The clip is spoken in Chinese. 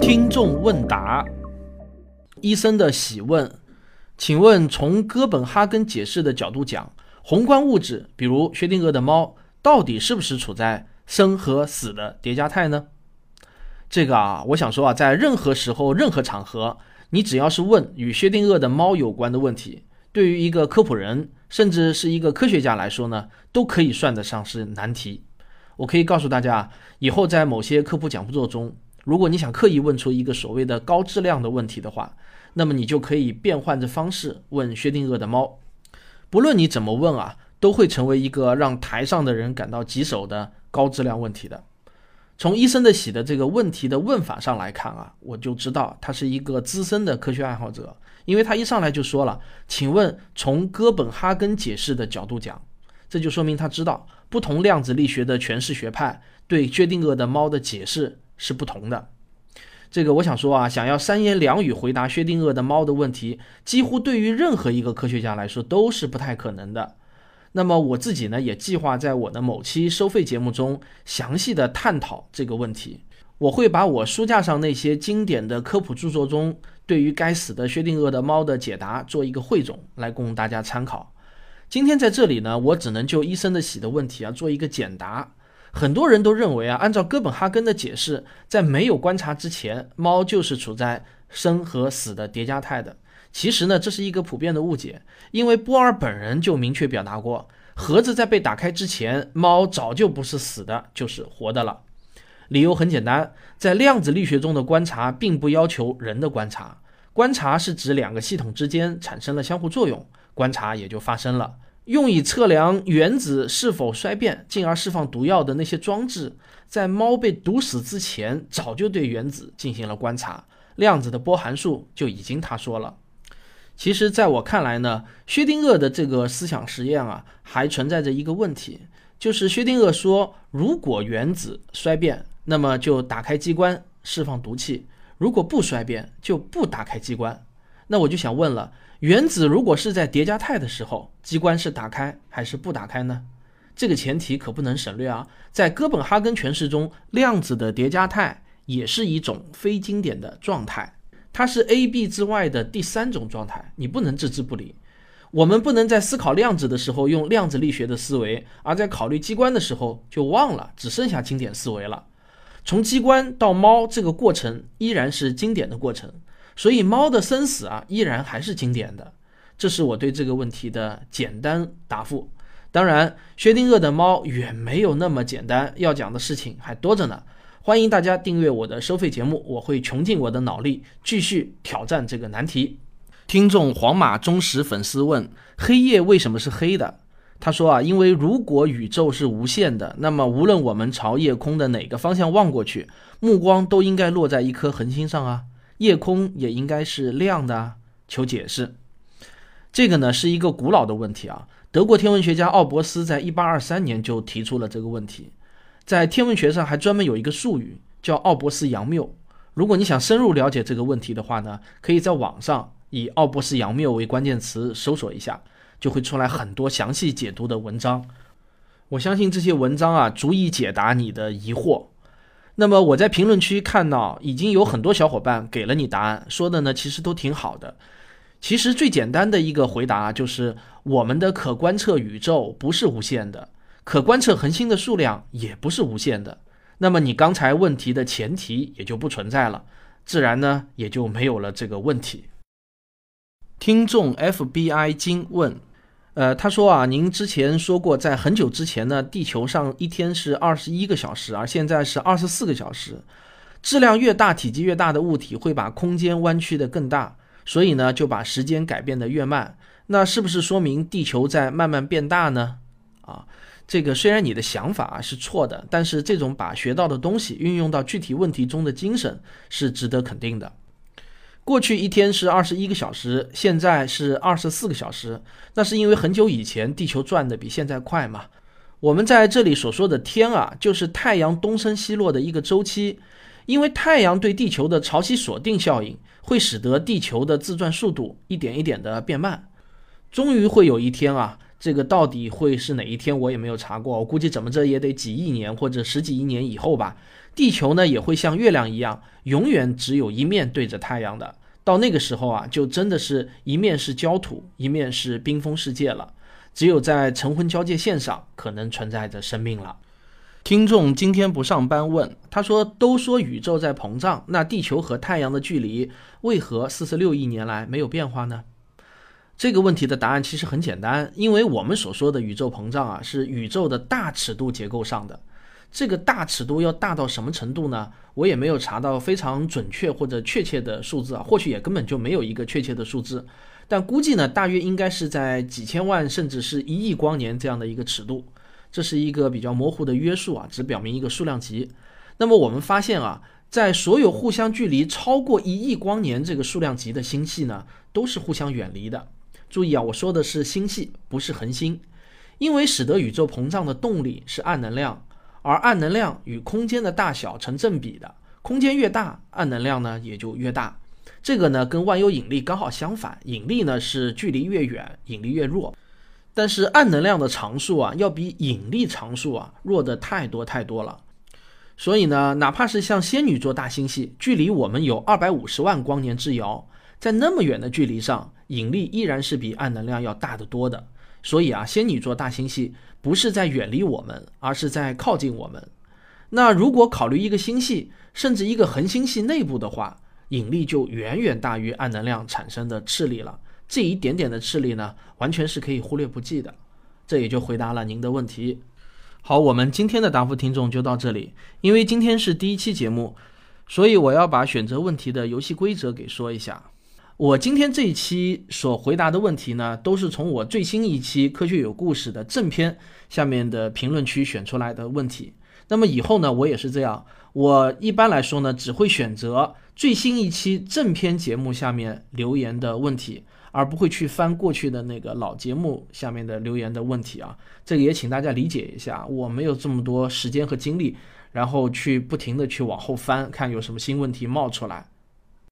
听众问答：医生的喜问，请问从哥本哈根解释的角度讲，宏观物质，比如薛定谔的猫，到底是不是处在生和死的叠加态呢？这个啊，我想说啊，在任何时候、任何场合，你只要是问与薛定谔的猫有关的问题，对于一个科普人，甚至是一个科学家来说呢，都可以算得上是难题。我可以告诉大家，以后在某些科普讲座中，如果你想刻意问出一个所谓的高质量的问题的话，那么你就可以变换着方式问薛定谔的猫。不论你怎么问啊，都会成为一个让台上的人感到棘手的高质量问题的。从医生的喜的这个问题的问法上来看啊，我就知道他是一个资深的科学爱好者，因为他一上来就说了：“请问从哥本哈根解释的角度讲，这就说明他知道不同量子力学的诠释学派对薛定谔的猫的解释是不同的。”这个我想说啊，想要三言两语回答薛定谔的猫的问题，几乎对于任何一个科学家来说都是不太可能的。那么我自己呢，也计划在我的某期收费节目中详细的探讨这个问题。我会把我书架上那些经典的科普著作中对于该死的薛定谔的猫的解答做一个汇总，来供大家参考。今天在这里呢，我只能就医生的喜的问题啊做一个简答。很多人都认为啊，按照哥本哈根的解释，在没有观察之前，猫就是处在生和死的叠加态的。其实呢，这是一个普遍的误解，因为波尔本人就明确表达过，盒子在被打开之前，猫早就不是死的，就是活的了。理由很简单，在量子力学中的观察并不要求人的观察，观察是指两个系统之间产生了相互作用，观察也就发生了。用以测量原子是否衰变，进而释放毒药的那些装置，在猫被毒死之前，早就对原子进行了观察，量子的波函数就已经他说了。其实，在我看来呢，薛定谔的这个思想实验啊，还存在着一个问题，就是薛定谔说，如果原子衰变，那么就打开机关释放毒气；如果不衰变，就不打开机关。那我就想问了。原子如果是在叠加态的时候，机关是打开还是不打开呢？这个前提可不能省略啊！在哥本哈根诠释中，量子的叠加态也是一种非经典的状态，它是 A、B 之外的第三种状态，你不能置之不理。我们不能在思考量子的时候用量子力学的思维，而在考虑机关的时候就忘了，只剩下经典思维了。从机关到猫这个过程依然是经典的过程。所以猫的生死啊，依然还是经典的，这是我对这个问题的简单答复。当然，薛定谔的猫远没有那么简单，要讲的事情还多着呢。欢迎大家订阅我的收费节目，我会穷尽我的脑力继续挑战这个难题。听众皇马忠实粉丝问：黑夜为什么是黑的？他说啊，因为如果宇宙是无限的，那么无论我们朝夜空的哪个方向望过去，目光都应该落在一颗恒星上啊。夜空也应该是亮的，求解释。这个呢是一个古老的问题啊。德国天文学家奥伯斯在1823年就提出了这个问题，在天文学上还专门有一个术语叫奥伯斯杨谬。如果你想深入了解这个问题的话呢，可以在网上以奥伯斯杨谬为关键词搜索一下，就会出来很多详细解读的文章。我相信这些文章啊，足以解答你的疑惑。那么我在评论区看到已经有很多小伙伴给了你答案，说的呢其实都挺好的。其实最简单的一个回答就是，我们的可观测宇宙不是无限的，可观测恒星的数量也不是无限的。那么你刚才问题的前提也就不存在了，自然呢也就没有了这个问题。听众 FBI 金问。呃，他说啊，您之前说过，在很久之前呢，地球上一天是二十一个小时，而现在是二十四个小时。质量越大、体积越大的物体会把空间弯曲的更大，所以呢，就把时间改变的越慢。那是不是说明地球在慢慢变大呢？啊，这个虽然你的想法是错的，但是这种把学到的东西运用到具体问题中的精神是值得肯定的。过去一天是二十一个小时，现在是二十四个小时。那是因为很久以前地球转的比现在快嘛？我们在这里所说的天啊，就是太阳东升西落的一个周期。因为太阳对地球的潮汐锁定效应，会使得地球的自转速度一点一点的变慢。终于会有一天啊，这个到底会是哪一天，我也没有查过。我估计怎么着也得几亿年或者十几亿年以后吧。地球呢也会像月亮一样，永远只有一面对着太阳的。到那个时候啊，就真的是一面是焦土，一面是冰封世界了。只有在晨昏交界线上，可能存在着生命了。听众今天不上班问，他说：“都说宇宙在膨胀，那地球和太阳的距离为何四十六亿年来没有变化呢？”这个问题的答案其实很简单，因为我们所说的宇宙膨胀啊，是宇宙的大尺度结构上的。这个大尺度要大到什么程度呢？我也没有查到非常准确或者确切的数字啊，或许也根本就没有一个确切的数字。但估计呢，大约应该是在几千万甚至是一亿光年这样的一个尺度，这是一个比较模糊的约束啊，只表明一个数量级。那么我们发现啊，在所有互相距离超过一亿光年这个数量级的星系呢，都是互相远离的。注意啊，我说的是星系，不是恒星，因为使得宇宙膨胀的动力是暗能量，而暗能量与空间的大小成正比的，空间越大，暗能量呢也就越大。这个呢跟万有引力刚好相反，引力呢是距离越远，引力越弱。但是暗能量的常数啊，要比引力常数啊弱的太多太多了。所以呢，哪怕是像仙女座大星系，距离我们有二百五十万光年之遥，在那么远的距离上，引力依然是比暗能量要大得多的。所以啊，仙女座大星系不是在远离我们，而是在靠近我们。那如果考虑一个星系，甚至一个恒星系内部的话，引力就远远大于暗能量产生的斥力了，这一点点的斥力呢，完全是可以忽略不计的。这也就回答了您的问题。好，我们今天的答复听众就到这里。因为今天是第一期节目，所以我要把选择问题的游戏规则给说一下。我今天这一期所回答的问题呢，都是从我最新一期《科学有故事》的正片下面的评论区选出来的问题。那么以后呢，我也是这样。我一般来说呢，只会选择最新一期正片节目下面留言的问题，而不会去翻过去的那个老节目下面的留言的问题啊。这个也请大家理解一下，我没有这么多时间和精力，然后去不停的去往后翻，看有什么新问题冒出来。